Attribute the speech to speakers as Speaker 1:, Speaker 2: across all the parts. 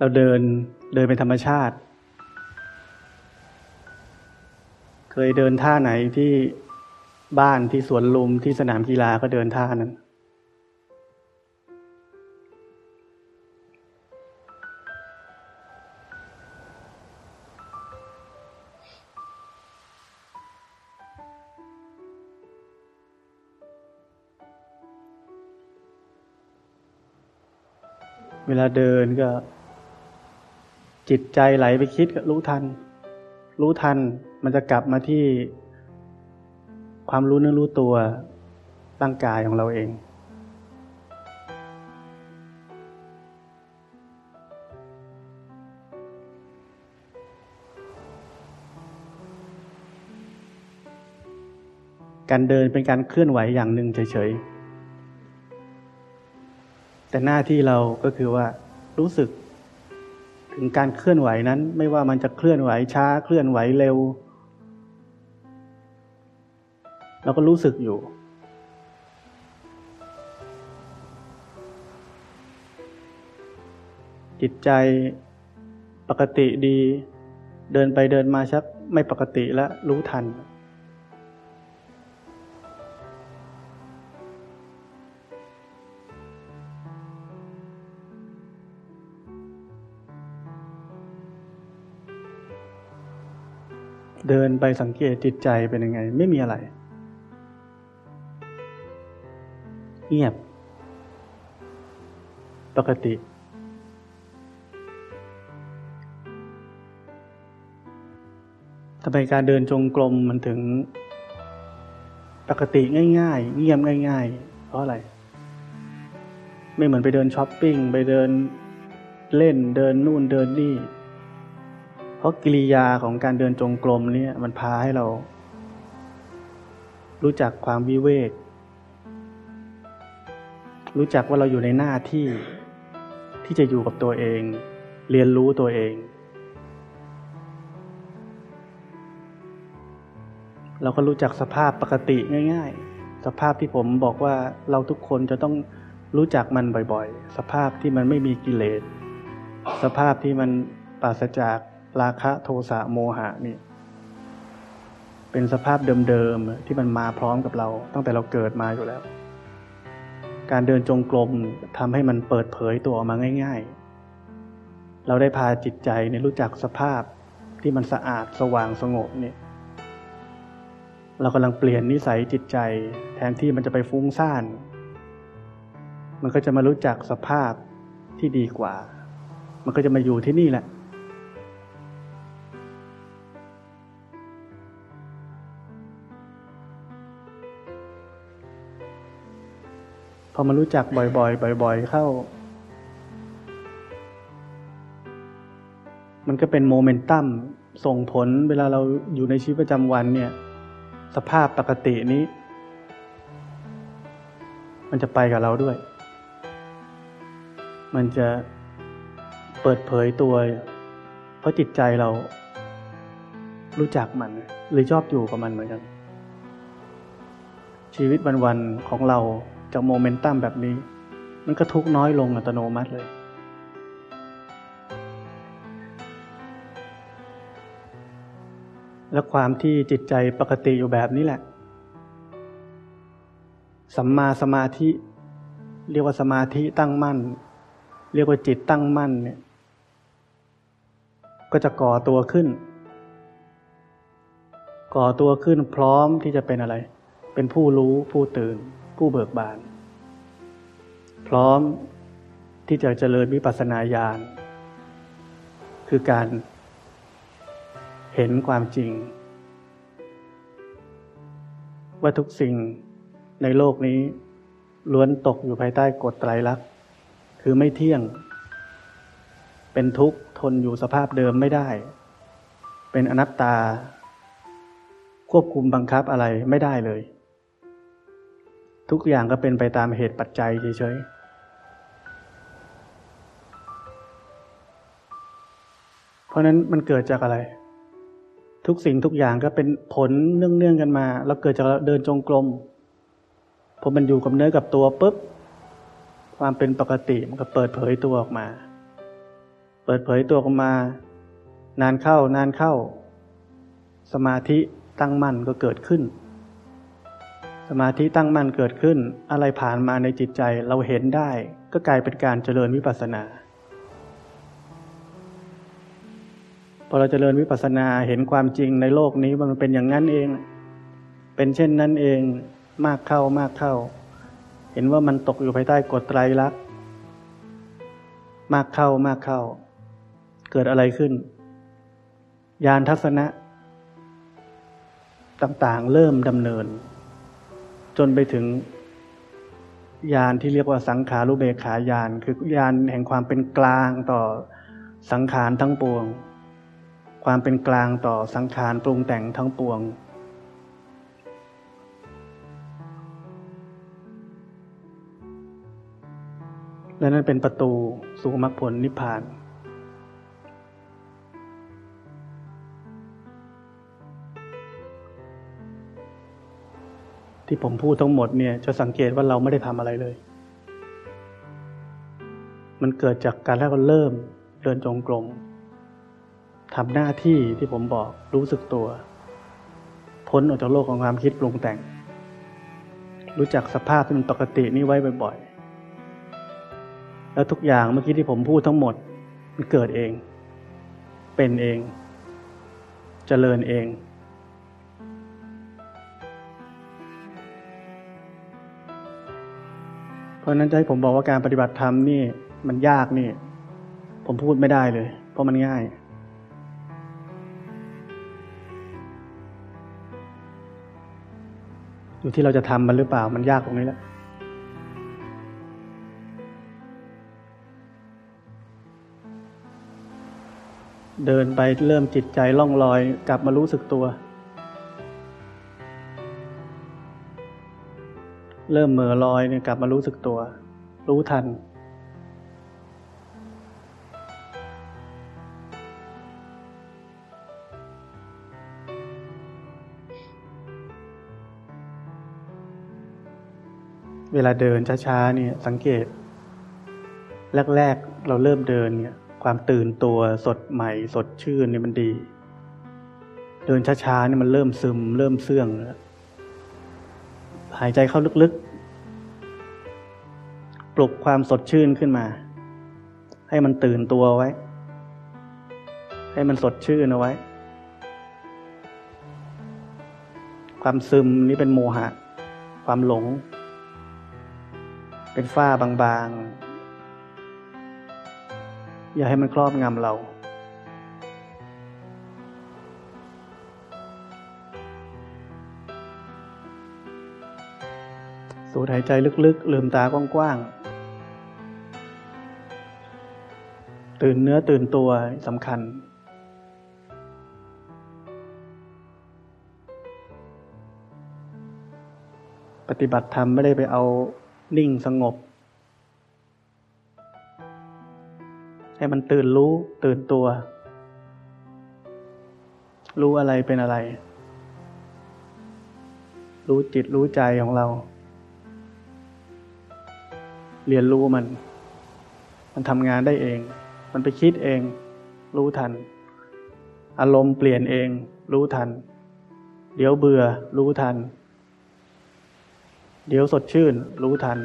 Speaker 1: เราเดินเดินเป็นธรรมชาติ เคยเดินท่าไหนที่บ้านที่สวนลุมที่สนามกีฬาก็เดินท่านั้น เวลาเดินก็ จิตใจไหลไปคิดก็รู้ทัน รู้ทันมันจะกลับมาที่ความรู้เนื้อรู้ตัวร่างกายของเราเอง การเดินเป็นการเคลื่อนไหวอย่างหนึ่งเฉยๆ แต่หน้าที่เราก็คือว่ารู้สึก ถึงการเคลื่อนไหวนั้น ไม่ว่ามันจะเคลื่อนไหวช้าเคลื่อนไหวเร็วเราก็รู้สึกอยู่ จิตใจปกติดี เดินไปเดินมาชักไม่ปกติแล้วรู้ทัน เดินไปสังเกตจิตใจเป็นยังไง ไม่มีอะไร เงียบ ปกติทำไมการเดินจงกรมมันถึง ปกติง่ายๆ เงียบง่าย ๆ เพราะอะไร ไม่เหมือนไปเดินช้อปปิ้ง ไปเดินเล่นเดินนู่นเดินนี่ เพราะกิริยาของการเดินจงกรมเนี่ยมันพาให้เรา รู้จักความวิเวก รู้จักว่าเราอยู่ในหน้าที่ที่จะอยู่กับตัวเอง เรียนรู้ตัวเอง เราก็รู้จักสภาพปกติง่าย ๆ สภาพที่ผมบอกว่าเราทุกคนจะต้องรู้จักมันบ่อยๆ สภาพที่มันไม่มีกิเลส สภาพที่มันปราศจาก ราคะโทสะโมหะนี่ เป็นสภาพเดิมๆที่มันมาพร้อมกับเรา ตั้งแต่เราเกิดมาอยู่แล้ว การเดินจงกรมทำให้มันเปิดเผยตัวออกมาง่าย ๆ เราได้พาจิตใจเนี่รู้จักสภาพที่มันสะอาดสว่างสงบเนี่ยเรากำลังเปลี่ยนนิสัยจิตใจ แทนที่มันจะไปฟุ้งซ่าน มันก็จะมารู้จักสภาพที่ดีกว่า มันก็จะมาอยู่ที่นี่แหละ อมารู้จักบ่อย ๆ บ่อย ๆ เข้า มันก็เป็นโมเมนตัมส่งผลเวลาเราอยู่ในชีวิตประจำวันเนี่ย สภาพปกตินี้ มันจะไปกับเราด้วย มันจะเปิดเผยตัว เพราะจิตใจเรารู้จักมันหรือชอบอยู่กับมันเหมือนกันชีวิตวันๆของเรา จากโมเมนตัมแบบนี้ มันก็ทุกน้อยลงอัตโนมัติเลย และความที่จิตใจปกติอยู่แบบนี้แหละ สัมมาสมาธิ เรียกว่าสมาธิตั้งมั่น เรียกว่าจิตตั้งมั่นเนี่ยก็จะก่อตัวขึ้น ก่อตัวขึ้นพร้อมที่จะเป็นอะไร เป็นผู้รู้ผู้ตื่น ผู้เบิกบาน พร้อมที่จะเจริญวิปัสสนาญาณคือการเห็นความจริง ว่าทุกสิ่งในโลกนี้ ล้วนตกอยู่ภายใต้กฎไตรลักษณ์คือไม่เที่ยง เป็นทุกข์ทนอยู่สภาพเดิมไม่ได้ เป็นอนัตตา ควบคุมบังคับอะไรไม่ได้เลย ทุกอย่างก็เป็นไปตามเหตุปัจจัยเฉยๆเพราะนั้นมันเกิดจากอะไร ทุกสิ่งทุกอย่างก็เป็นผลเนื่องๆกันมา แล้วเกิดจากเดินจงกรมพอมันอยู่กับเนื้อกับตัวปุ๊บความเป็นปกติมันก็เปิดเผยตัวออกมา เปิดเผยตัวออกมา นานเข้านานเข้า สมาธิตั้งมั่นก็เกิดขึ้น สมาธิตั้งมั่นเกิดขึ้น อะไรผ่านมาในจิตใจเราเห็นได้ ก็กลายเป็นการเจริญวิปัสสนา พอเราเจริญวิปัสสนาเห็นความจริงในโลกนี้ว่ามันเป็นอย่างนั้นเอง เป็นเช่นนั้นเองมากเข้ามากเข้า เห็นว่ามันตกอยู่ภายใต้กฎไตรลักษณ์มากเข้ามากเข้า เกิดอะไรขึ้น ยานทัศนะ ต่างๆ เริ่มดำเนิน จนไปถึงยานที่เรียกว่าสังขารุเบขายานคือยานแห่งความเป็นกลางต่อสังขารทั้งปวง ความเป็นกลางต่อสังขารปรุงแต่งทั้งปวง และนั่นเป็นประตูสู่มรรคผลนิพพาน ที่ผมพูดทั้งหมดเนี่ยจะสังเกตว่าเราไม่ได้ทำอะไรเลย มันเกิดจากการแรกเราเริ่มเดินจงกรมทำหน้าที่ที่ผมบอกรู้สึกตัว พ้นออกจากโลกของความคิดปรุงแต่ง รู้จักสภาพที่มันปกตินี้ไว้บ่อยๆ แล้วทุกอย่างเมื่อกี้ที่ผมพูดทั้งหมด มันเกิดเอง เป็นเองเจริญเอง เพราะนั้นจะให้ผมบอกว่าการปฏิบัติธรรมนี่มันยากนี่ ผมพูดไม่ได้เลย เพราะมันง่าย อยู่ที่เราจะทำมันหรือเปล่ามันยากตรงนี้แหละเดินไปเริ่มจิตใจล่องลอย กลับมารู้สึกตัว เริ่มเหม่อลอยเนี่ยกลับมารู้สึกตัว รู้ทัน เวลาเดินช้าๆเนี่ยสังเกต แรกๆเราเริ่มเดินเนี่ยความตื่นตัวสดใหม่สดชื่นเนี่ยมันดี เดินช้าๆเนี่ยมันเริ่มซึม เริ่มเสื่องแล้ว หายใจเข้าลึกๆ ปลุกความสดชื่นขึ้นมา ให้มันตื่นตัวไว้ ให้มันสดชื่นเอาไว้ ความซึมนี่เป็นโมหะ ความหลง เป็นฝ้าบางๆ อย่าให้มันครอบงำเรา สูดหายใจลึกๆ ลืมตากว้างๆ ตื่นเนื้อตื่นตัวสำคัญ ปฏิบัติธรรมไม่ได้ไปเอานิ่งสงบ ให้มันตื่นรู้ตื่นตัว รู้อะไรเป็นอะไร รู้จิตรู้ใจของเรา เรียนรู้มัน มันทำงานได้เอง มันไปคิดเอง รู้ทัน อารมณ์เปลี่ยนเอง รู้ทัน เดี๋ยวเบื่อ รู้ทัน เดี๋ยวสดชื่น รู้ทัน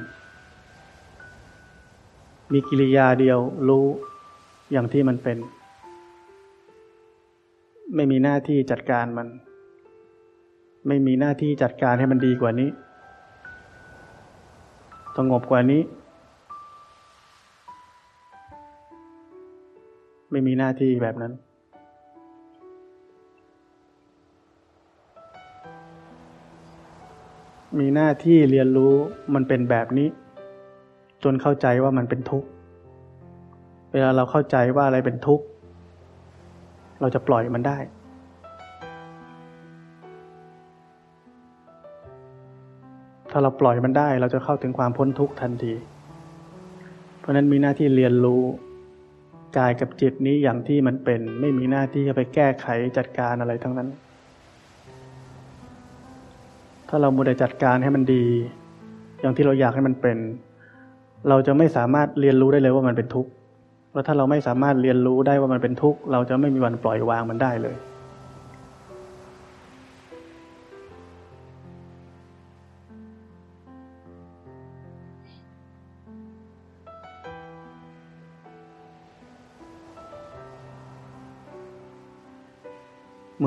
Speaker 1: มีกิริยาเดียวรู้อย่างที่มันเป็น ไม่มีหน้าที่จัดการมัน ไม่มีหน้าที่จัดการให้มันดีกว่านี้สงบกว่านี้ ไม่มีหน้าที่แบบนั้น มีหน้าที่เรียนรู้มันเป็นแบบนี้ จนเข้าใจว่ามันเป็นทุกข์ เวลาเราเข้าใจว่าอะไรเป็นทุกข์ เราจะปล่อยมันได้ถ้าเราปล่อยมันได้เราจะเข้าถึงความพ้นทุกข์ทันที เพราะนั้นมีหน้าที่เรียนรู้ กายกับจิตนี้อย่างที่มันเป็น ไม่มีหน้าที่จะไปแก้ไขจัดการอะไรทั้งนั้น ถ้าเราโมเดจัดการให้มันดี อย่างที่เราอยากให้มันเป็น เราจะไม่สามารถเรียนรู้ได้เลยว่ามันเป็นทุกข์แล้วถ้าเราไม่สามารถเรียนรู้ได้ว่ามันเป็นทุกข์เราจะไม่มีวันปล่อยวางมันได้เลย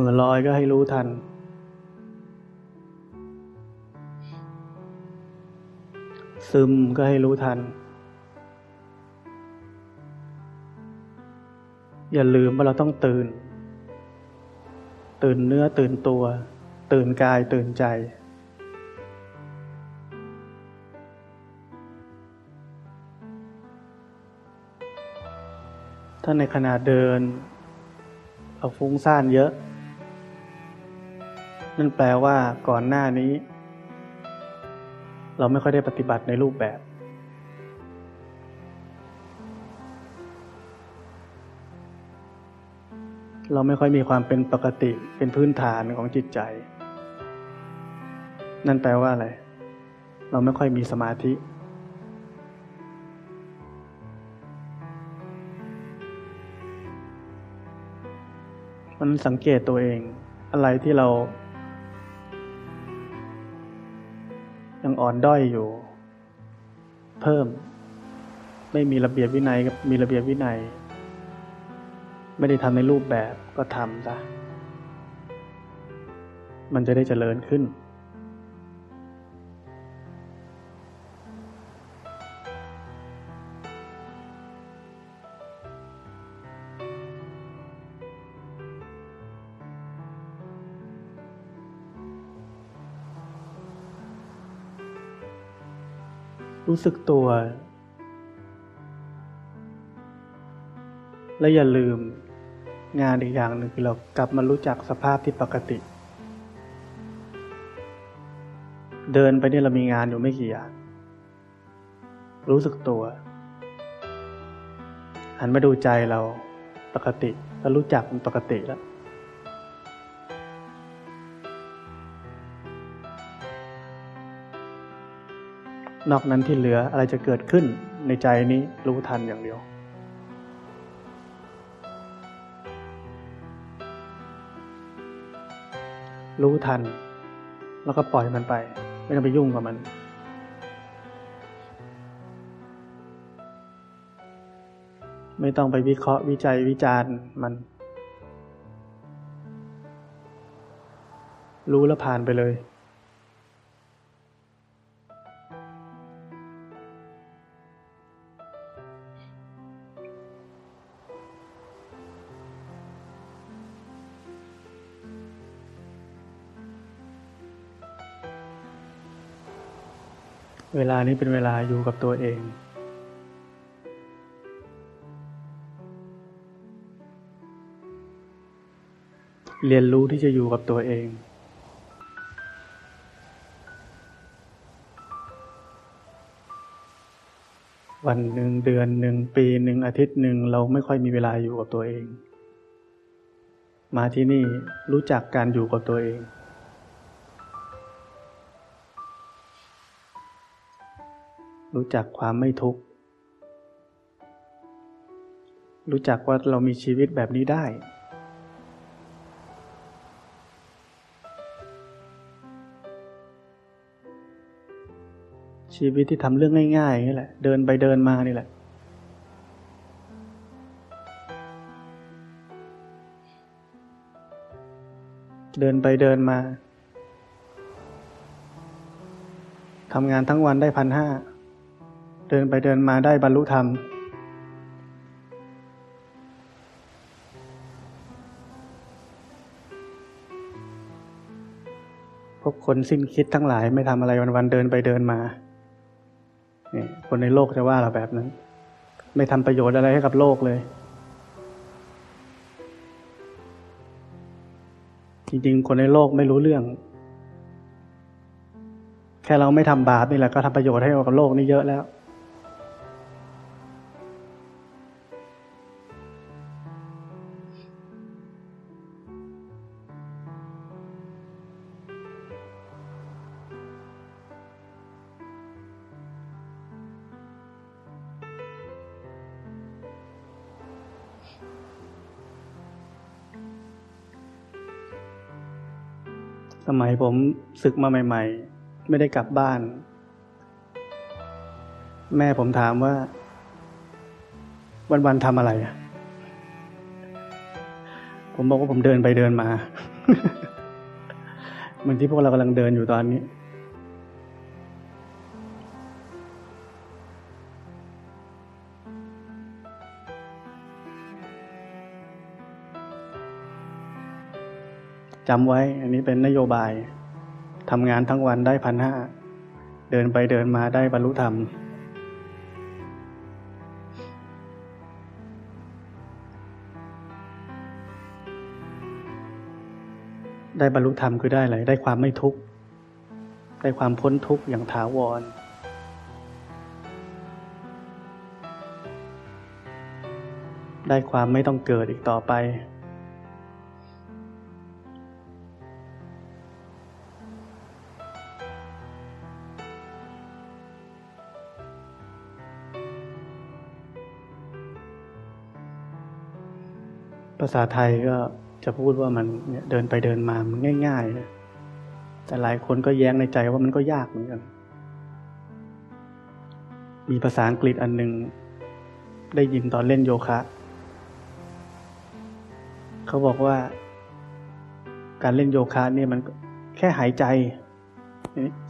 Speaker 1: มือลอยก็ให้รู้ทัน ซึมก็ให้รู้ทัน อย่าลืมว่าเราต้องตื่น ตื่นเนื้อตื่นตัว ตื่นกายตื่นใจถ้าในขณะเดิน เราฟุ้งซ่านเยอะ นั่นแปลว่าก่อนหน้านี้ เราไม่ค่อยได้ปฏิบัติในรูปแบบ เราไม่ค่อยมีความเป็นปกติเป็นพื้นฐานของจิตใจ นั่นแปลว่าอะไร เราไม่ค่อยมีสมาธิมันสังเกตตัวเองอะไรที่เรา อ่อนด้อยอยู่ เพิ่ม ไม่มีระเบียบวินัยกับมีระเบียบวินัย ไม่ได้ทำในรูปแบบก็ทำซะมันจะได้เจริญขึ้น รู้สึกตัว และอย่าลืมงานอีกอย่างหนึ่งคือเรากลับมารู้จักสภาพที่ปกติ เดินไปเนี่ยเรามีงานอยู่ไม่กี่อย่างรู้สึกตัว หันมาดูใจเราปกติแล้วรู้จักมันปกติแล้ว นอกนั้นที่เหลืออะไรจะเกิดขึ้นในใจนี้รู้ทันอย่างเดียวรู้ทัน แล้วก็ปล่อยมันไป ไม่ต้องไปยุ่งกับมัน ไม่ต้องไปวิเคราะห์วิจัยวิจารณ์มัน รู้แล้วผ่านไปเลย เวลานี้เป็นเวลาอยู่กับตัวเอง เรียนรู้ที่จะอยู่กับตัวเอง วันหนึ่งเดือนหนึ่งปีหนึ่งอาทิตย์หนึ่งเราไม่ค่อยมีเวลาอยู่กับตัวเอง มาที่นี่รู้จักการอยู่กับตัวเอง รู้จักความไม่ทุกข์ รู้จักว่าเรามีชีวิตแบบนี้ได้ ชีวิตที่ทำเรื่องง่ายๆนี่แหละ เดินไปเดินมานี่แหละ เดินไปเดินมาทำงานทั้งวันได้พันห้า เดินไปเดินมาได้บรรลุธรรม พวกคนสิ้นคิดทั้งหลายไม่ทำอะไรวันๆเดินไปเดินมาเนี่ยคนในโลกจะว่าเราแบบนั้น ไม่ทำประโยชน์อะไรให้กับโลกเลย จริงๆ คนในโลกไม่รู้เรื่อง แค่เราไม่ทำบาปนี่แหละก็ทำประโยชน์ให้กับโลกนี่เยอะแล้ว ผมศึกมาใหม่ ๆ ไม่ได้กลับบ้าน แม่ผมถามว่า วันๆทำอะไรอะผมบอกว่าผมเดินไปเดินมา เหมือนที่พวกเรากำลังเดินอยู่ตอนนี้ จำไว้ อันนี้เป็นนโยบายทำงานทั้งวันได้พันห้า เดินไปเดินมาได้บรรลุธรรม ได้บรรลุธรรมคือได้อะไรได้ความไม่ทุกข์ ได้ความพ้นทุกข์อย่างถาวรได้ความไม่ต้องเกิดอีกต่อไปาษาไทยก็จะพูดว่ามันเดินไปเดินมามันง่ายๆแต่หลายคนก็แย้งในใจว่ามันก็ยากเหมือนกัน มีภาษาอังกฤษอันหนึ่งได้ยินตอนเล่นโยคะ เขาบอกว่า การเล่นโยคะเนี่ยมันแค่หายใจ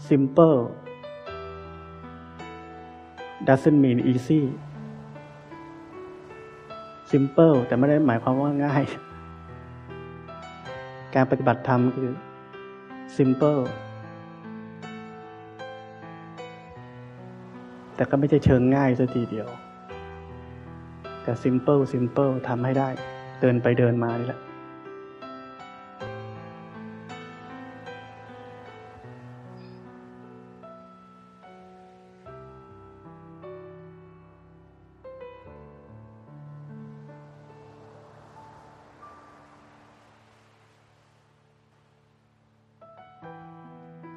Speaker 1: simple doesn't mean easy simple แต่ไม่ได้หมายความว่าง่าย การปฏิบัติธรรมคือ simple แต่ก็ไม่ใช่เชิงง่ายสักทีเดียว แต่ simple simple ทำให้ได้ เดินไปเดินมานี่แหละ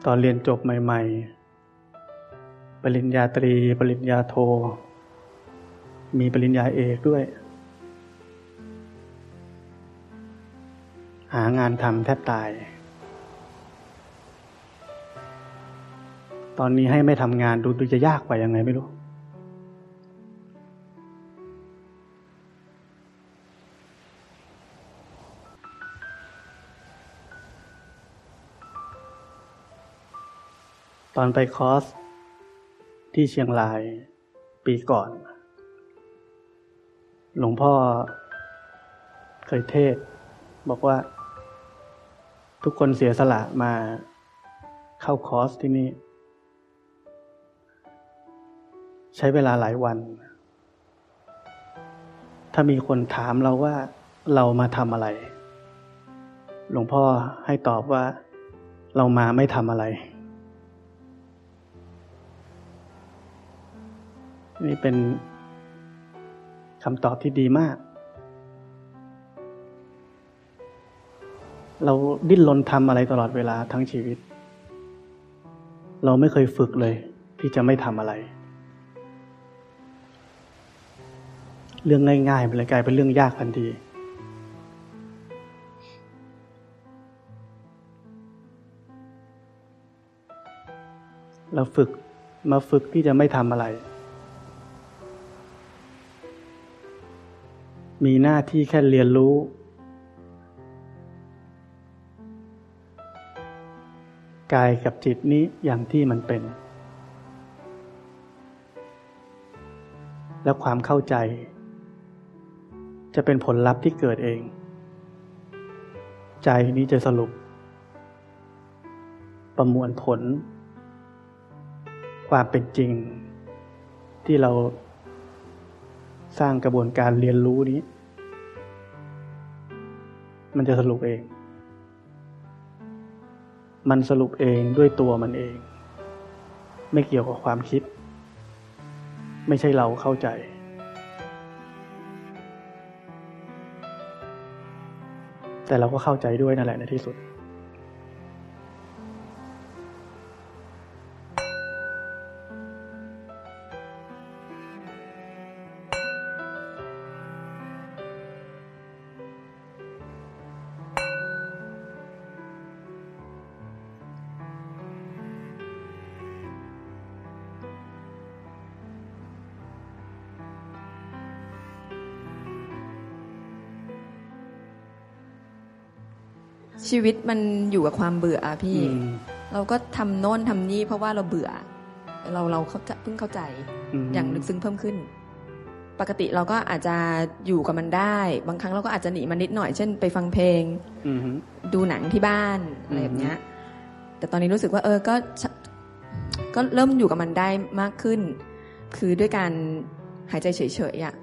Speaker 1: อนเรียนจบใหม่ ๆ ปริญญาตรี ปริญญาโท มีปริญญาเอกด้วย หางานทำแทบตาย ตอนนี้ให้ไม่ทำงานดูดูจะยากกว่ายังไงไม่รู้ อนไปคอร์สที่เชียงรายปีก่อน หลวงพ่อเคยเทศ บอกว่า ทุกคนเสียสละมาเข้าคอร์สที่นี่ ใช้เวลาหลายวัน ถ้ามีคนถามเราว่าเรามาทำอะไร หลวงพ่อให้ตอบว่าเรามาไม่ทำอะไร นี่เป็นคำตอบที่ดีมาก เราดิ้นรนทำอะไรตลอดเวลาทั้งชีวิต เราไม่เคยฝึกเลย ที่จะไม่ทำอะไร เรื่องง่ายๆมันเลยกลายเป็นเรื่องยากทันทีเราฝึกมาฝึกที่จะไม่ทำอะไร มีหน้าที่แค่เรียนรู้ กายกับจิตนี้อย่างที่มันเป็น แล้วความเข้าใจ จะเป็นผลลัพธ์ที่เกิดเอง ใจนี้จะสรุป ประมวลผล ความเป็นจริงที่เรา สร้างกระบวนการเรียนรู้นี้ มันจะสรุปเอง มันสรุปเองด้วยตัวมันเอง ไม่เกี่ยวกับความคิด ไม่ใช่เราเข้าใจ แต่เราก็เข้าใจด้วยนั่นแหละในที่สุด
Speaker 2: ชีวิตมันอยู่กับความเบื่ออะพี่
Speaker 1: อืม
Speaker 2: เราก็ทำโน่นทำนี่เพราะว่าเราเบื่อ เราเราเข้าใจเพิ่งเข้าใจ
Speaker 1: ม
Speaker 2: อย่างลึกซึ้งเพิ่มขึ้น ปกติเราก็อาจจะอยู่กับมันได้ บางครั้งเราก็อาจจะหนีมันนิดหน่อย เช่นไปฟังเพลง
Speaker 1: อืมฮึ
Speaker 2: ดูหนังที่บ้านอะไร
Speaker 1: อืม
Speaker 2: แบบเนี้ย แต่ตอนนี้รู้สึกว่า เออก็ชก็เริ่มอยู่กับมันได้มากขึ้น คือด้วยการหายใจเฉยๆอะ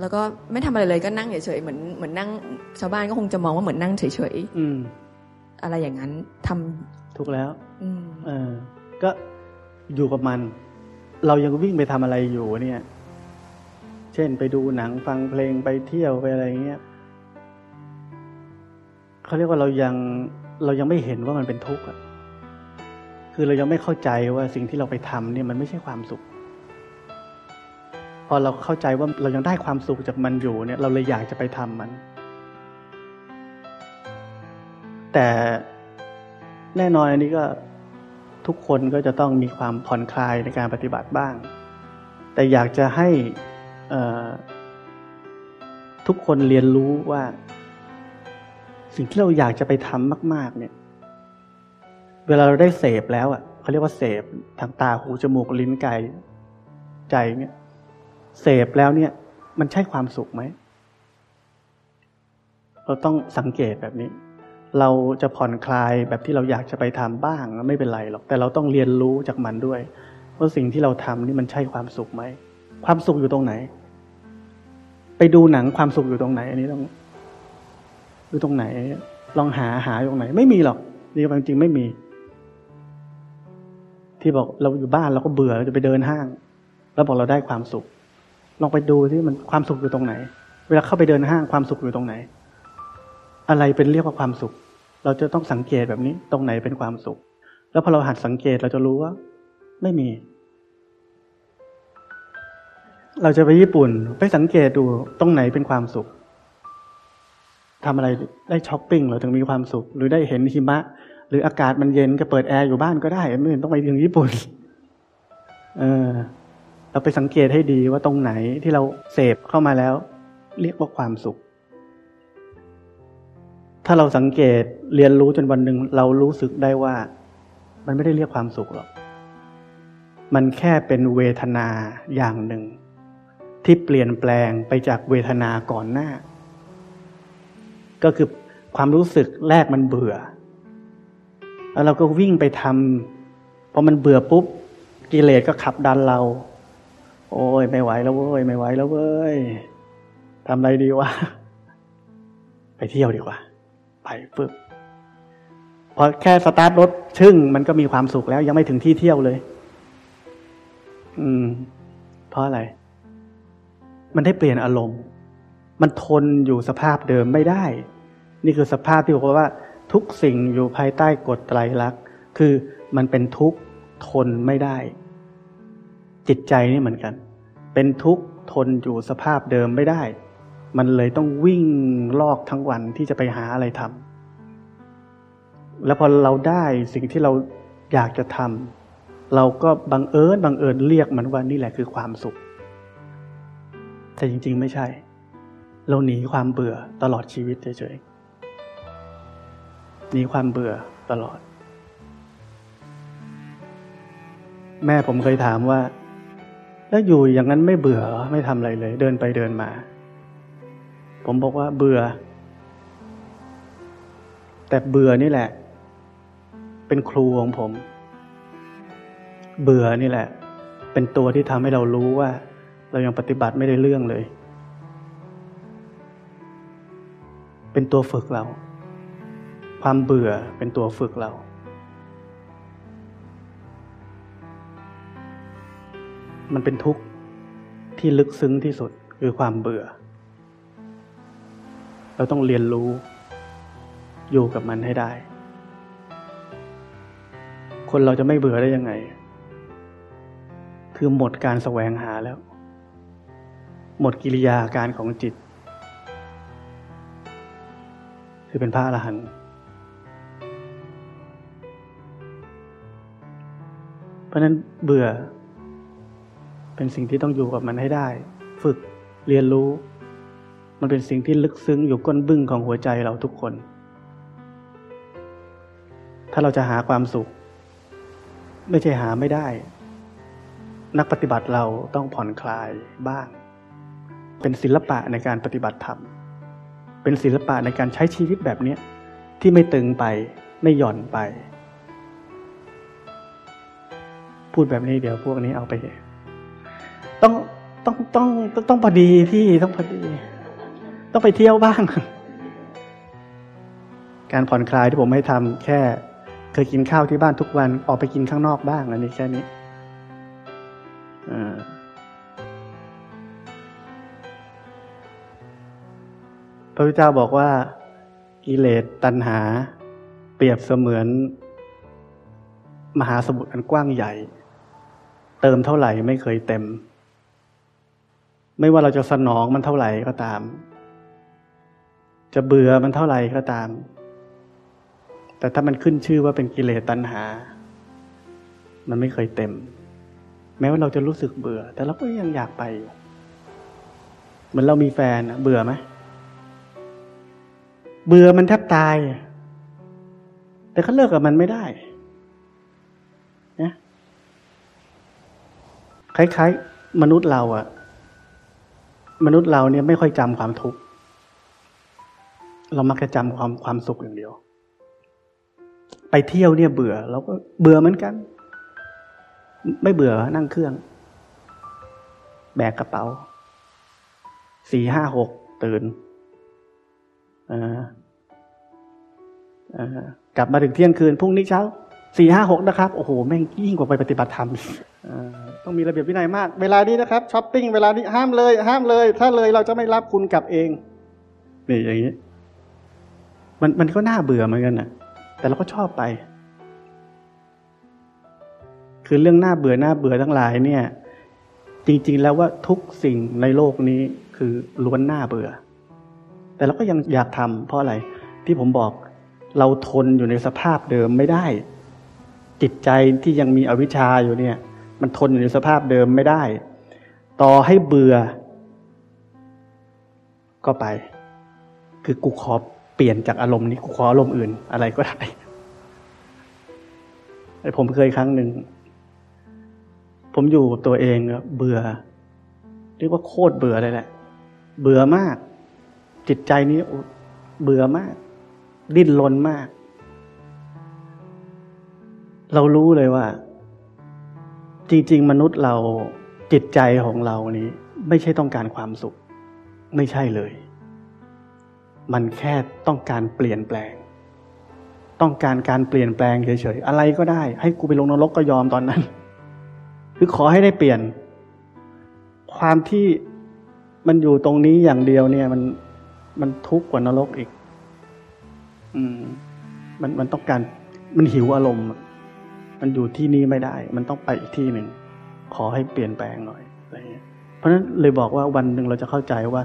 Speaker 2: แล้วก็ไม่ทำอะไรเลยก็นั่งเฉยๆเหมือนเหมือนนั่งชาวบ้านก็คงจะมองว่าเหมือนนั่งเฉย
Speaker 1: อืม
Speaker 2: ๆอะไรอย่างนั้นทำ
Speaker 1: ถูกแล้ว
Speaker 2: อืม
Speaker 1: เออ ก็อยู่กับมัน เรายังวิ่งไปทำอะไรอยู่เนี่ย เช่นไปดูหนังฟังเพลงไปเที่ยวไปอะไรเงี้ยเขาเรียกว่าเรายังเรายังไม่เห็นว่ามันเป็นทุกข์อะคือเรายังไม่เข้าใจว่าสิ่งที่เราไปทำเนี่ยมันไม่ใช่ความสุข พอเราเข้าใจว่าเรายังได้ความสุขจากมันอยู่เนี่ย เราเลยอยากจะไปทำมัน แต่แน่นอนอันนี้ก็ทุกคนก็จะต้องมีความผ่อนคลายในการปฏิบัติบ้าง แต่อยากจะให้ทุกคนเรียนรู้ว่า สิ่งที่เราอยากจะไปทำมาก ๆ เนี่ย เวลาเราได้เสพแล้วอะเขาเรียกว่าเสพทางตาหูจมูกลิ้นกายใจเนี่ย เสพแล้วเนี่ย มันใช่ความสุขไหม เราต้องสังเกตแบบนี้ เราจะผ่อนคลายแบบที่เราอยากจะไปทำบ้างไม่เป็นไรหรอก แต่เราต้องเรียนรู้จากมันด้วยว่าสิ่งที่เราทำนี่มันใช่ความสุขไหม ความสุขอยู่ตรงไหน ไปดูหนังความสุขอยู่ตรงไหน อันนี้ต้องอยู่ตรงไหน ลองหาหาอยู่ตรงไหน ไม่มีหรอกนี่ความจริงไม่มี ที่บอกเราอยู่บ้านเราก็เบื่อเราจะไปเดินห้าง แล้วบอกเราได้ความสุข ลองไปดูที่มันความสุขอยู่ตรงไหน เวลาเข้าไปเดินห้างความสุขอยู่ตรงไหน อะไรเป็นเรียกว่าความสุข เราจะต้องสังเกตแบบนี้ ตรงไหนเป็นความสุข แล้วพอเราหัดสังเกตเราจะรู้ว่า ไม่มี เราจะไปญี่ปุ่น ไปสังเกตดูตรงไหนเป็นความสุขทำอะไรได้ช้อปปิ้งเราถึงมีความสุข หรือได้เห็นหิมะ หรืออากาศมันเย็นก็เปิดแอร์อยู่บ้านก็ได้ไม่ต้องไปถึงญี่ปุ่น เออ เราไปสังเกตให้ดีว่าตรงไหนที่เราเสพเข้ามาแล้ว เรียกว่าความสุข ถ้าเราสังเกตเรียนรู้จนวันหนึ่งเรารู้สึกได้ว่า มันไม่ได้เรียกความสุขหรอก มันแค่เป็นเวทนาอย่างหนึ่ง ที่เปลี่ยนแปลงไปจากเวทนาก่อนหน้า ก็คือความรู้สึกแรกมันเบื่อ แล้วเราก็วิ่งไปทำพอมันเบื่อปุ๊บกิเลสก็ขับดันเรา โอ้ยไม่ไหวแล้วเว้ยไม่ไหวแล้วเว้ยทำอะไรดีวะไปเที่ยวดีกว่า ไปปึ๊บพอแค่สตาร์ทรถชึ่งมันก็มีความสุขแล้ว ยังไม่ถึงที่เที่ยวเลย อืม เพราะอะไร มันได้เปลี่ยนอารมณ์ มันทนอยู่สภาพเดิมไม่ได้ นี่คือสภาพที่บอกว่า ทุกสิ่งอยู่ภายใต้กฎไตรลักษณ์คือมันเป็นทุกข์ทนไม่ได้ จิตใจนี่เหมือนกัน เป็นทุกข์ทนอยู่สภาพเดิมไม่ได้ มันเลยต้องวิ่งลอกทั้งวันที่จะไปหาอะไรทำแล้วพอเราได้สิ่งที่เราอยากจะทำเราก็บังเอิญบังเอิญเรียกมันว่านี่แหละคือความสุข แต่จริง ๆ ไม่ใช่ เราหนีความเบื่อตลอดชีวิตเฉยๆหนีความเบื่อตลอด แม่ผมเคยถามว่า แล้วอยู่อย่างนั้นไม่เบื่อเหรอไม่ทำอะไรเลย เดินไปเดินมา ผมบอกว่าเบื่อ แต่เบื่อนี่แหละ เป็นครูของผม เบื่อนี่แหละ เป็นตัวที่ทำให้เรารู้ว่า เรายังปฏิบัติไม่ได้เรื่องเลย เป็นตัวฝึกเรา ความเบื่อเป็นตัวฝึกเรา มันเป็นทุกข์ที่ลึกซึ้งที่สุดคือความเบื่อ เราต้องเรียนรู้ อยู่กับมันให้ได้ คนเราจะไม่เบื่อได้ยังไง คือหมดการแสวงหาแล้ว หมดกิริยาการของจิต คือเป็นพระอรหันต์เพราะฉะนั้นเบื่อ เป็นสิ่งที่ต้องอยู่กับมันให้ได้ ฝึกเรียนรู้ มันเป็นสิ่งที่ลึกซึ้งอยู่ก้นบึ้งของหัวใจเราทุกคน ถ้าเราจะหาความสุข ไม่ใช่หาไม่ได้ นักปฏิบัติเราต้องผ่อนคลายบ้าง เป็นศิลปะในการปฏิบัติธรรม เป็นศิลปะในการใช้ชีวิตแบบนี้ที่ไม่ตึงไปไม่หย่อนไป พูดแบบนี้เดี๋ยวพวกนี้เอาไป ต้องต้องต้องต้องพอดีที่ต้องพอดี ต้องไปเที่ยวบ้าง การผ่อนคลายที่ผมให้ทำแค่เคยกินข้าวที่บ้านทุกวันออกไปกินข้างนอกบ้างอันนี้แค่นี้พระพุทธเจ้าบอกว่ากิเลสตัณหา เปรียบเสมือน มหาสมุทรอันกว้างใหญ่ เติมเท่าไหร่ไม่เคยเต็ม ไม่ว่าเราจะสนองมันเท่าไหร่ก็ตาม จะเบื่อมันเท่าไหร่ก็ตาม แต่ถ้ามันขึ้นชื่อว่าเป็นกิเลสตัณหา มันไม่เคยเต็ม แม้ว่าเราจะรู้สึกเบื่อ แต่เราก็ยังอยากไปอยู่เหมือนเรามีแฟนเบื่อไหมเบื่อมันแทบตาย แต่เขาเลิกกับมันไม่ได้นะคล้ายๆ มนุษย์เราอะ มนุษย์เราเนี่ยไม่ค่อยจำความทุกข์เรามักจะจำความความสุขอย่างเดียว ไปเที่ยวเนี่ยเบื่อ เราก็เบื่อเหมือนกัน ไม่เบื่อนั่งเครื่อง แบกกระเป๋าสี่ห้าหกตื่นกลับมาถึงเที่ยงคืนพรุ่งนี้เช้า สี่ห้าหกนะครับ โอ้โห แม่งยิ่งกว่าไปปฏิบัติธรรมต้องมีระเบียบวินัยมาก เวลานี้นะครับช้อปปิ้งเวลานี้ห้ามเลย ห้ามเลย ถ้าเลยเราจะไม่รับคุณกลับเองนี่อย่างนี้ มันมันก็น่าเบื่อเหมือนกันนะแต่เราก็ชอบไป คือเรื่องน่าเบื่อน่าเบื่อทั้งหลายเนี่ย จริง ๆ แล้วว่าทุกสิ่งในโลกนี้คือล้วนน่าเบื่อ แต่เราก็ยังอยากทำเพราะอะไร ที่ผมบอกเราทนอยู่ในสภาพเดิมไม่ได้ จิตใจที่ยังมีอวิชชาอยู่เนี่ย มันทนอยู่ในสภาพเดิมไม่ได้ ต่อให้เบื่อ ก็ไป คือกูขอเปลี่ยนจากอารมณ์นี้กูขออารมณ์อื่น อะไรก็ได้ผมเคยครั้งหนึ่ง ผมอยู่ตัวเองเบื่อ เรียกว่าโคตรเบื่อเลยแหละ เบื่อมาก จิตใจนี้เบื่อมาก ดิ้นรนมาก เรารู้เลยว่า จริง ๆ มนุษย์เราจิตใจของเรานี้ ไม่ใช่ต้องการความสุข ไม่ใช่เลย มันแค่ต้องการเปลี่ยนแปลง ต้องการการเปลี่ยนแปลงเฉยๆอะไรก็ได้ ให้กูไปลงนรกก็ยอมตอนนั้น คือขอให้ได้เปลี่ยน ความที่มันอยู่ตรงนี้อย่างเดียวเนี่ย มันมันทุกข์กว่านรกอีก อืม มันมันต้องการมันหิวอารมณ์ มันอยู่ที่นี่ไม่ได้ มันต้องไปอีกที่หนึ่ง ขอให้เปลี่ยนแปลงหน่อยอะไรเงี้ย เพราะฉะนั้นเลยบอกว่าวันหนึ่งเราจะเข้าใจว่า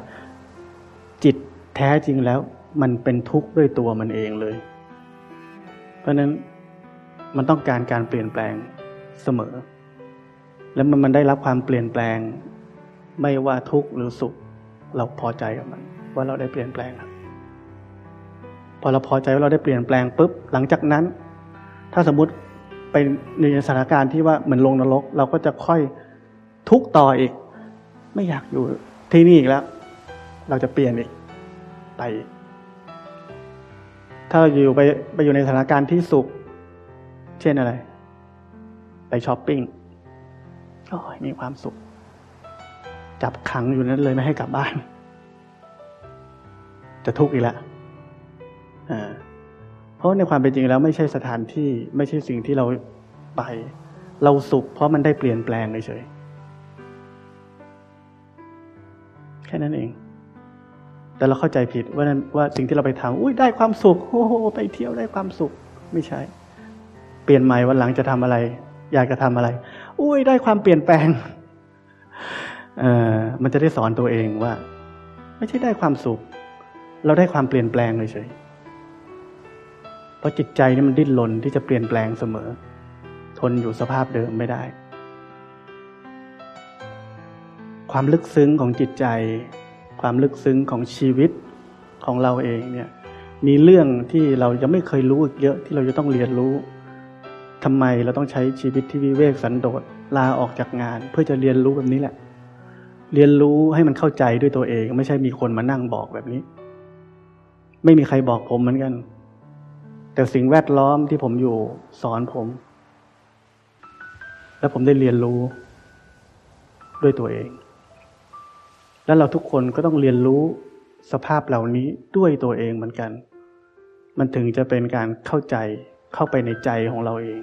Speaker 1: จิตแท้จริงแล้ว มันเป็นทุกข์ด้วยตัวมันเองเลย เพราะฉะนั้นมันต้องการการเปลี่ยนแปลงเสมอ แล้วมันมันได้รับความเปลี่ยนแปลง ไม่ว่าทุกข์หรือสุข เราพอใจกับมัน ว่าเราได้เปลี่ยนแปลงพอเราพอใจว่าเราได้เปลี่ยนแปลงปุ๊บหลังจากนั้น ถ้าสมมติ ไปในสถานการณ์ที่ว่าเหมือนลงนรก เราก็จะค่อยทุกต่ออีก ไม่อยากอยู่ที่นี่อีกแล้ว เราจะเปลี่ยนอีกไป ถ้าเราอยู่ไปไปอยู่ในสถานการณ์ที่สุข เช่นอะไร ไปช้อปปิ้งโอ้ยมีความสุข จับขังอยู่นั้นเลยไม่ให้กลับบ้าน จะทุกข์อีกแล้วอ่า เพราะในความเป็นจริงแล้วไม่ใช่สถานที่ไม่ใช่สิ่งที่เราไป เราสุข เพราะมันได้เปลี่ยนแปลงเฉยแค่นั้นเอง แต่เราเข้าใจผิดว่านั้นว่าสิ่งที่เราไปทำอุ้ยได้ความสุขโอ้โหไปเที่ยวได้ความสุขไม่ใช่ เปลี่ยนใหม่วันหลังจะทำอะไร อยากจะทำอะไร อุ้ยได้ความเปลี่ยนแปลงเออมันจะได้สอนตัวเองว่า ไม่ใช่ได้ความสุข เราได้ความเปลี่ยนแปลงเลยเฉย เพราะจิตใจนี่มันดิ้นรนที่จะเปลี่ยนแปลงเสมอ ทนอยู่สภาพเดิมไม่ได้ ความลึกซึ้งของจิตใจ ความลึกซึ้งของชีวิตของเราเองเนี่ยมีเรื่องที่เรายังไม่เคยรู้อีกเยอะที่เราจะต้องเรียนรู้ทำไมเราต้องใช้ชีวิตที่วิเวกสันโดษลาออกจากงาน เพื่อจะเรียนรู้แบบนี้แหละ เรียนรู้ให้มันเข้าใจด้วยตัวเอง ไม่ใช่มีคนมานั่งบอกแบบนี้ ไม่มีใครบอกผมเหมือนกัน แต่สิ่งแวดล้อมที่ผมอยู่สอนผม แล้วผมได้เรียนรู้ด้วยตัวเอง แล้วเราทุกคนก็ต้องเรียนรู้สภาพเหล่านี้ด้วยตัวเองเหมือนกัน มันถึงจะเป็นการเข้าใจเข้าไปในใจของเราเอง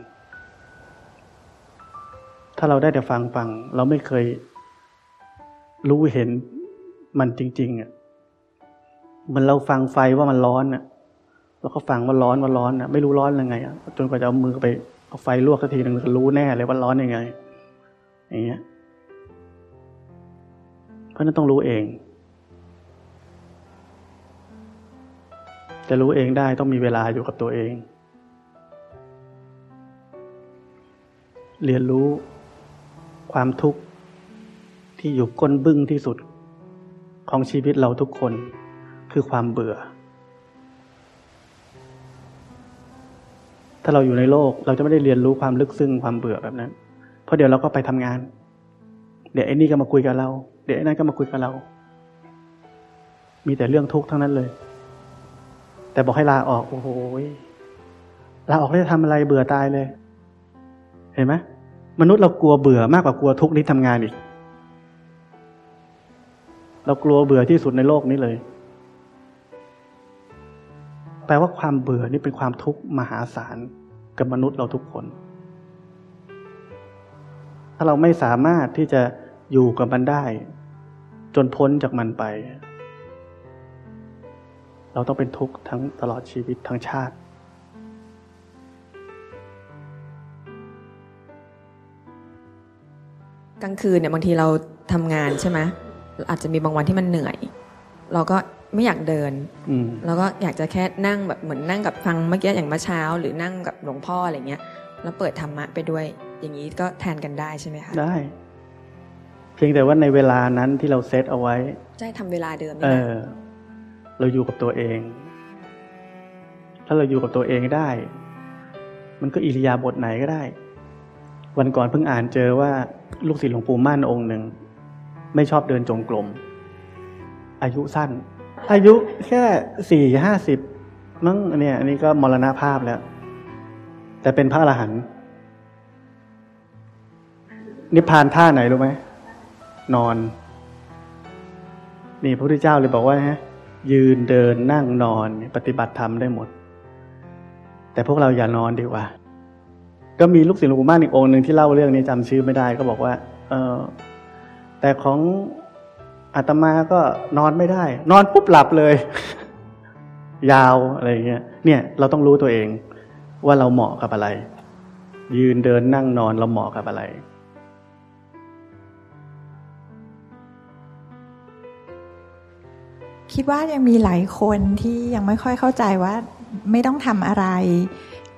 Speaker 1: ถ้าเราได้แต่ฟังฟัง เราไม่เคยรู้เห็นมันจริงๆอะมันเราฟังไฟว่ามันร้อนอะ เราก็ฟังว่าร้อนว่าร้อนอะไม่รู้ร้อนยังไงอะจนกว่าจะเอามือไปเอาไฟลวกสักทีหนึ่งก็รู้แน่เลยว่าร้อนยังไง อย่างเงี้ยเพราะนั้นต้องรู้เอง จะรู้เองได้ต้องมีเวลาอยู่กับตัวเอง เรียนรู้ความทุกข์ที่อยู่ก้นบึ้งที่สุดของชีวิตเราทุกคนคือความเบื่อ ถ้าเราอยู่ในโลก เราจะไม่ได้เรียนรู้ความลึกซึ้งความเบื่อแบบนั้น เพราะเดี๋ยวเราก็ไปทำงาน เดี๋ยวไอ้นี่ก็มาคุยกับเรา เดี๋ยวไอ้นั่นก็มาคุยกับเรา มีแต่เรื่องทุกข์ทั้งนั้นเลย แต่บอกให้ลาออก โอ้โหลาออกแล้วจะทำอะไรเบื่อตายเลย เห็นไหมมนุษย์เรากลัวเบื่อมากกว่ากลัวทุกข์นี้ทำงานอีก เรากลัวเบื่อที่สุดในโลกนี้เลย แปลว่าความเบื่อนี่เป็นความทุกข์มหาศาลกับมนุษย์เราทุกคน ถ้าเราไม่สามารถที่จะอยู่กับมันได้ จนพ้นจากมันไป เราต้องเป็นทุกข์ทั้งตลอดชีวิตทั้งชาติ
Speaker 2: กลางคืนเนี่ยบางทีเราทำงานใช่ไหมอาจจะมีบางวันที่มันเหนื่อย เราก็ ไม่อยากเดินเราก็อยากจะแค่นั่งแบบเหมือนนั่งกับฟังเมื่อกี้อย่างเมื่อเช้า หรือนั่งกับหลวงพ่ออะไรเงี้ย แล้วเปิดธรรมะไปด้วย อย่างนี้ก็แทนกันได้ใช่ไหมคะ
Speaker 1: ได้ เพียงแต่ว่าในเวลานั้นที่เราเซตเอาไว้
Speaker 2: ใช่ทำเวลาเดิม
Speaker 1: เออ เราอยู่กับตัวเอง ถ้าเราอยู่กับตัวเองได้ มันก็อิริยาบถไหนก็ได้ วันก่อนเพิ่งอ่านเจอว่าลูกศิษย์หลวงปู่มั่นองค์หนึ่งไม่ชอบเดินจงกรมอายุสั้น อายุแค่สี่ห้าสิบมั้งเนี่ย อันนี้ก็มรณภาพแล้ว แต่เป็นพระอรหันต์นิพพานท่าไหนรู้ไหมนอน นี่พระพุทธเจ้าเลยบอกว่าฮะยืนเดินนั่งนอนปฏิบัติธรรมได้หมด แต่พวกเราอย่านอนดีกว่า ก็มีลูกศิษย์หลวงปู่มั่นอีกองค์หนึ่งที่เล่าเรื่องนี้จำชื่อไม่ได้ก็บอกว่า เออแต่ของ อาตมาก็นอนไม่ได้ นอนปุ๊บหลับเลย ยาวอะไรเงี้ย เนี่ย เราต้องรู้ตัวเอง ว่าเราเหมาะกับอะไร ยืนเดินนั่งนอนเราเหมาะกับอะไร
Speaker 3: คิดว่ายังมีหลายคนที่ยังไม่ค่อยเข้าใจว่าไม่ต้องทำอะไร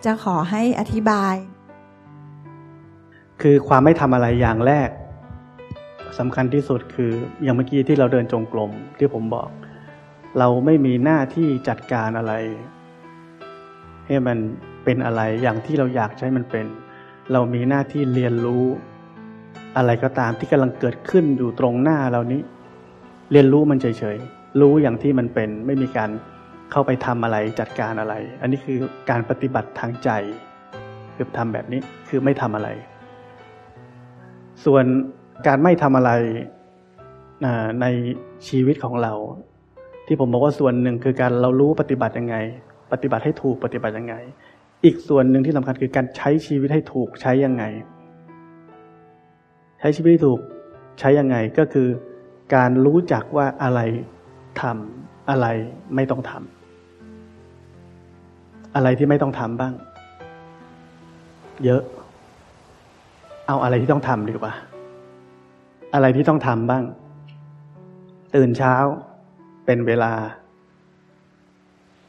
Speaker 3: จะขอให้อธิบาย
Speaker 1: คือความไม่ทำอะไรอย่างแรก สำคัญที่สุดคืออย่างเมื่อกี้ที่เราเดินจงกรมที่ผมบอก เราไม่มีหน้าที่จัดการอะไร ให้มันเป็นอะไรอย่างที่เราอยากใช้มันเป็น เรามีหน้าที่เรียนรู้ อะไรก็ตามที่กำลังเกิดขึ้นอยู่ตรงหน้าเรานี้ เรียนรู้มันเฉยๆรู้อย่างที่มันเป็น ไม่มีการเข้าไปทำอะไรจัดการอะไร อันนี้คือการปฏิบัติทางใจคือทำแบบนี้คือไม่ทำอะไร ส่วน การไม่ทำอะไรในชีวิตของเรา ที่ผมบอกว่าส่วนหนึ่งคือการเรารู้ปฏิบัติยังไง ปฏิบัติให้ถูกปฏิบัติยังไง อีกส่วนหนึ่งที่สำคัญคือการใช้ชีวิตให้ถูกใช้ยังไง ใช้ชีวิตถูกใช้ยังไงก็คือการรู้จักว่าอะไรทำอะไรไม่ต้องทำอะไรที่ไม่ต้องทำบ้าง เยอะ เอาอะไรที่ต้องทำดีกว่า อะไรที่ต้องทำบ้าง ตื่นเช้าเป็นเวลา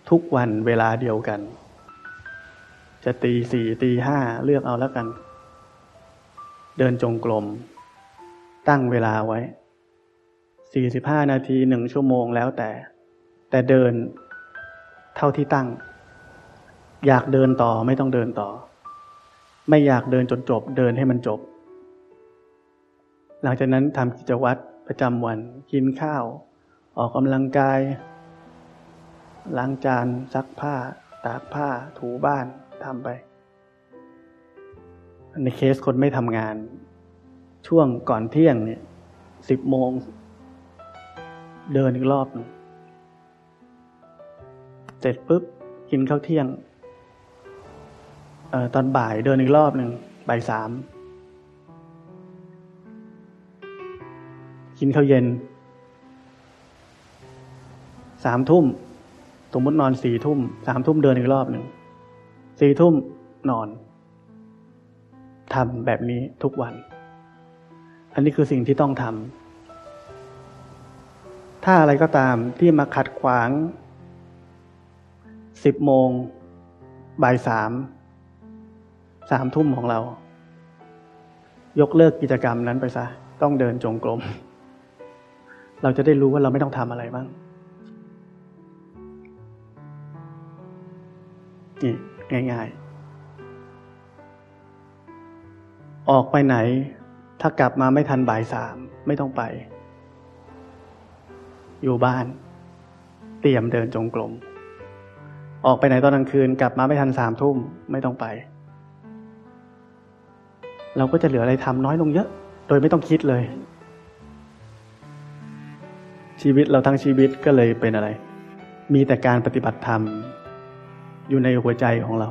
Speaker 1: ทุกวันเวลาเดียวกัน จะตีสี่ตีห้าเลือกเอาแล้วกัน เดินจงกรมตั้งเวลาไว้สี่สิบห้านาทีหนึ่งชั่วโมงแล้วแต่ แต่เดินเท่าที่ตั้ง อยากเดินต่อไม่ต้องเดินต่อ ไม่อยากเดินจนจบ เดินให้มันจบ หลังจากนั้นทำกิจวัตรประจำวันกินข้าว ออกกำลังกาย ล้างจานซักผ้า ตากผ้า ถูบ้านทำไป ในเคสคนไม่ทำงาน ช่วงก่อนเที่ยงเนี่ยสิบโมง เดินอีกรอบหนึ่งเสร็จปุ๊บ กินข้าวเที่ยงออตอนบ่ายเดินอีกรอบหนึ่งบ่ายสาม กินข้าวเย็นสามทุ่มสมมตินอนสี่ทุ่มสามทุ่มเดินอีกรอบหนึ่งสี่ทุ่มนอนทำแบบนี้ทุกวัน อันนี้คือสิ่งที่ต้องทำถ้าอะไรก็ตามที่มาขัดขวางสิบโมงบ่ายสามสามทุ่มของเรา ยกเลิกกิจกรรมนั้นไปซะ ต้องเดินจงกรม เราจะได้รู้ว่าเราไม่ต้องทำอะไรบ้างนี่ง่าย ๆ ออกไปไหน ถ้ากลับมาไม่ทันบ่ายสามไม่ต้องไป อยู่บ้าน เตรียมเดินจงกรมออกไปไหนตอนกลางคืน กลับมาไม่ทันสามทุ่มไม่ต้องไป เราก็จะเหลืออะไรทำน้อยลงเยอะ โดยไม่ต้องคิดเลย ชีวิตเราทั้งชีวิตก็เลยเป็นอะไร มีแต่การปฏิบัติธรรม อยู่ในหัวใจของเรา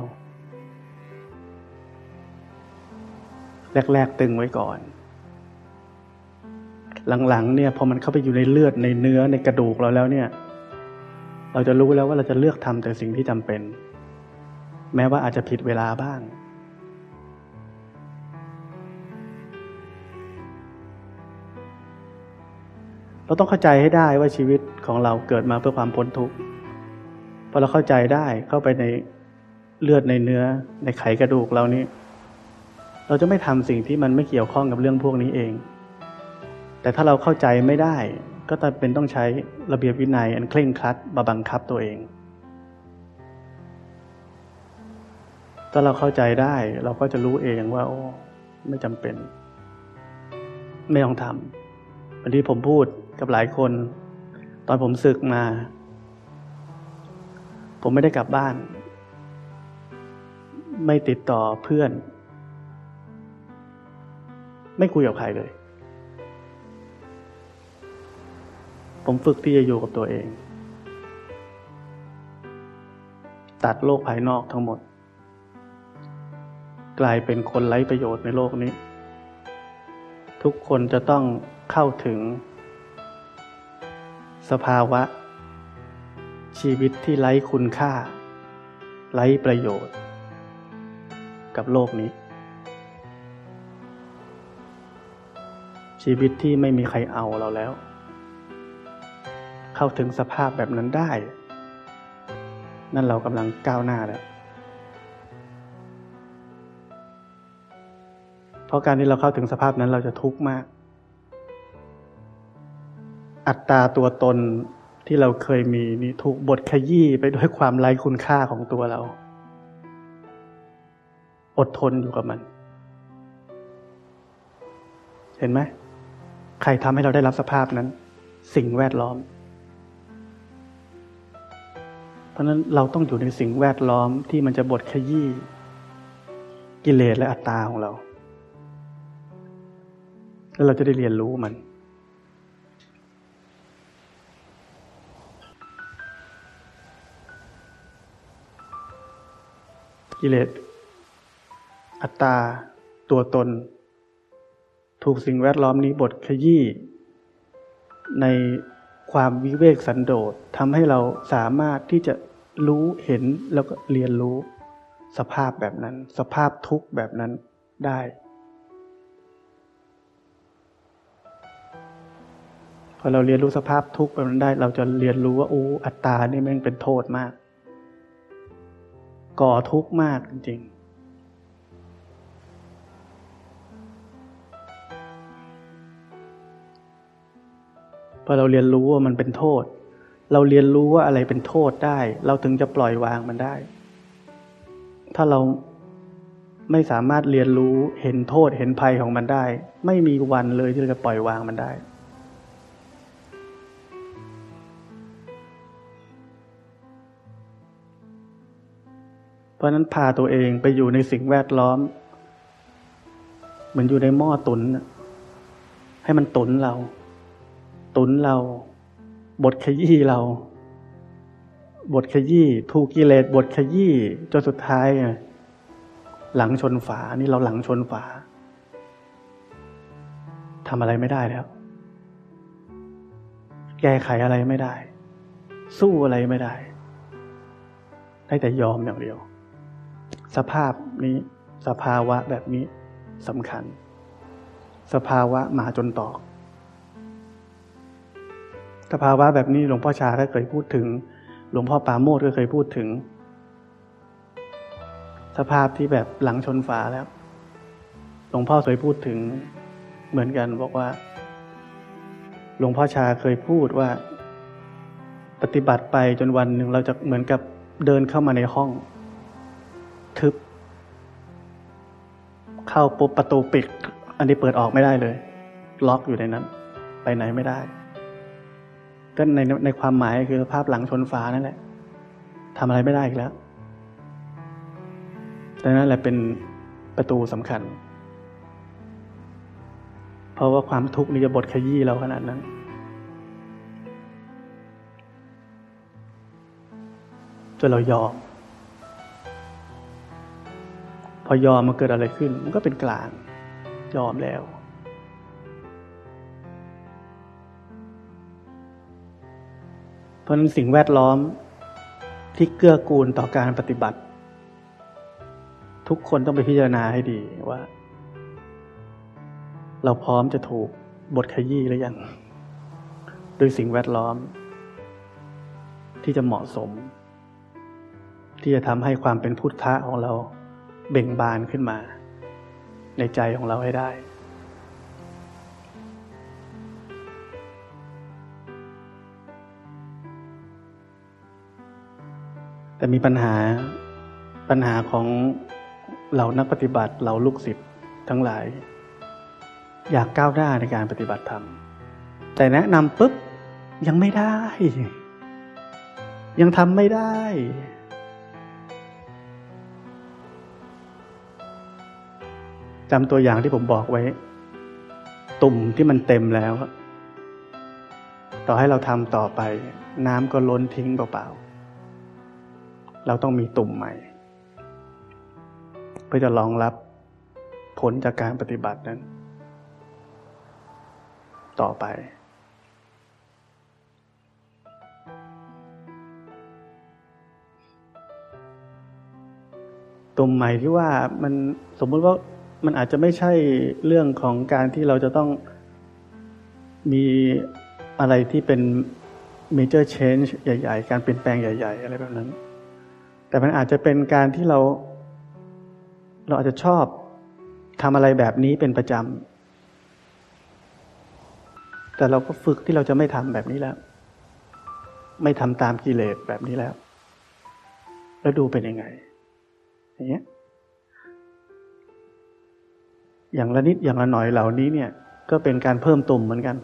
Speaker 1: แรก ๆ ตึงไว้ก่อน หลัง ๆ เนี่ยพอมันเข้าไปอยู่ในเลือดในเนื้อในกระดูกเราแล้วเนี่ย เราจะรู้แล้วว่าเราจะเลือกทำแต่สิ่งที่จำเป็น แม้ว่าอาจจะผิดเวลาบ้าง เราต้องเข้าใจให้ได้ว่าชีวิตของเราเกิดมาเพื่อความพ้นทุกข์พอเราเข้าใจได้เข้าไปในเลือดในเนื้อในไขกระดูกเรานี้ เราจะไม่ทำสิ่งที่มันไม่เกี่ยวข้องกับเรื่องพวกนี้เอง แต่ถ้าเราเข้าใจไม่ได้ ก็จะเป็นต้องใช้ระเบียบวินัยอันเคร่งครัดมาบังคับตัวเอง ถ้าเราเข้าใจได้เราก็จะรู้เองว่า โอ้ไม่จำเป็น ไม่ต้องทำวันที่ผมพูด กับหลายคน ตอนผมศึกมา ผมไม่ได้กลับบ้าน ไม่ติดต่อเพื่อน ไม่คุยกับใครเลย ผมฝึกที่จะอยู่กับตัวเอง ตัดโลกภายนอกทั้งหมด กลายเป็นคนไร้ประโยชน์ในโลกนี้ ทุกคนจะต้องเข้าถึง สภาวะ ชีวิตที่ไร้คุณค่า ไร้ประโยชน์ กับโลกนี้ ชีวิตที่ไม่มีใครเอาเราแล้ว เข้าถึงสภาพแบบนั้นได้ นั่นเรากำลังก้าวหน้าแล้วเพราะการที่เราเข้าถึงสภาพนั้นเราจะทุกข์มาก อัตราตัวตนที่เราเคยมีนี่ถูกบทขยี้ไปด้วยความไร้คุณค่าของตัวเรา อดทนอยู่กับมัน เห็นไหมใครทำให้เราได้รับสภาพนั้น สิ่งแวดล้อม เพราะนั้นเราต้องอยู่ในสิ่งแวดล้อมที่มันจะบทขยี้กิเลสและอัตตาของเรา แล้วเราจะได้เรียนรู้มัน กิเลส อัตตา ตัวตน ถูกสิ่งแวดล้อมนี้บทขยี้ในความวิเวกสันโดษทำให้เราสามารถที่จะรู้เห็นแล้วก็เรียนรู้สภาพแบบนั้น สภาพทุกข์แบบนั้นได้ พอเราเรียนรู้สภาพทุกข์แบบนั้นได้ เราจะเรียนรู้ว่าโอ้อัตตานี่แม่งเป็นโทษมาก ก่อทุกข์มากจริงๆพอเราเรียนรู้ว่ามันเป็นโทษ เราเรียนรู้ว่าอะไรเป็นโทษได้ เราถึงจะปล่อยวางมันได้ ถ้าเราไม่สามารถเรียนรู้เห็นโทษเห็นภัยของมันได้ ไม่มีวันเลยที่เราจะปล่อยวางมันได้ เพราะนั้นพาตัวเองไปอยู่ในสิ่งแวดล้อม เหมือนอยู่ในหม้อตุน ให้มันตุนเรา ตุนเราบทขยี้เราบทขยี้ถูกกิเลสบทขยี้จนสุดท้าย หลังชนฝา นี่เราหลังชนฝาทำอะไรไม่ได้แล้ว แก้ไขอะไรไม่ได้ สู้อะไรไม่ได้ ได้แต่ยอมอย่างเดียว สภาพนี้ สภาวะแบบนี้สำคัญ สภาวะมาจนตอกสภาวะแบบนี้หลวงพ่อชาก็เคยพูดถึง หลวงพ่อปาโมดก็เคยพูดถึง สภาพที่แบบหลังชนฝาแล้ว หลวงพ่อเคยพูดถึงเหมือนกันบอกว่า หลวงพ่อชาเคยพูดว่า ปฏิบัติไปจนวันหนึ่งเราจะเหมือนกับเดินเข้ามาในห้อง ทึบ เข้าปุ๊บประตูปิด อันนี้เปิดออกไม่ได้เลย ล็อกอยู่ในนั้น ไปไหนไม่ได้ก็ในในความหมายคือภาพหลังชนฝานั่นแหละทำอะไรไม่ได้อีกแล้วดังนั้นแหละเป็นประตูสำคัญ เพราะว่าความทุกข์นี่จะบดขยี้เราขนาดนั้น จนเรายอม พอยอมมันเกิดอะไรขึ้น มันก็เป็นกลาง ยอมแล้ว เพราะนั้นสิ่งแวดล้อมที่เกื้อกูลต่อการปฏิบัติ ทุกคนต้องไปพิจารณาให้ดีว่า เราพร้อมจะถูกบทขยี้หรือยังโดยสิ่งแวดล้อม ที่จะเหมาะสม ที่จะทำให้ความเป็นพุทธะของเรา เบ่งบานขึ้นมา ในใจของเราให้ได้แต่มีปัญหาปัญหาของเหล่านักปฏิบัติเหล่าลูกศิษย์ทั้งหลาย อยากก้าวหน้าในการปฏิบัติธรรม แต่แนะนำปุ๊บ ยังไม่ได้ ยังทำไม่ได้ จำตัวอย่างที่ผมบอกไว้ ตุ่มที่มันเต็มแล้ว ต่อให้เราทำต่อไป น้ำก็ล้นทิ้งเปล่าๆ เราต้องมีตุ่มใหม่ เพื่อจะรองรับผลจากการปฏิบัตินั้น ต่อไปตุ่มใหม่ที่ว่ามันสมมุติว่า มันอาจจะไม่ใช่เรื่องของการที่เราจะต้องมีอะไรที่เป็น major change ใหญ่ ๆ การเปลี่ยนแปลงใหญ่ ๆ อะไรแบบนั้น แต่มันอาจจะเป็นการที่เรา เราอาจจะชอบทำอะไรแบบนี้เป็นประจำ แต่เราก็ฝึกที่เราจะไม่ทำแบบนี้แล้ว ไม่ทำตามกิเลสแบบนี้แล้ว แล้วดูเป็นยังไง อย่างเงี้ย อย่างละนิดอย่างละหน่อยเหล่านี้เนี่ย ก็เป็นการเพิ่มตุ่มเหมือนกัน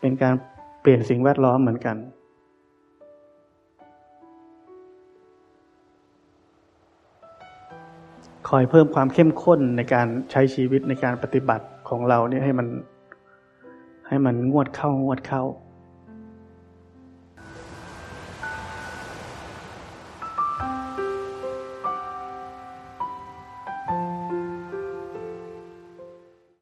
Speaker 1: เป็นการเปลี่ยนสิ่งแวดล้อมเหมือนกัน คอยเพิ่มความเข้มข้นในการใช้ชีวิตในการปฏิบัติของเราเนี่ยให้มัน ให้มันงวดเข้างวดเข้า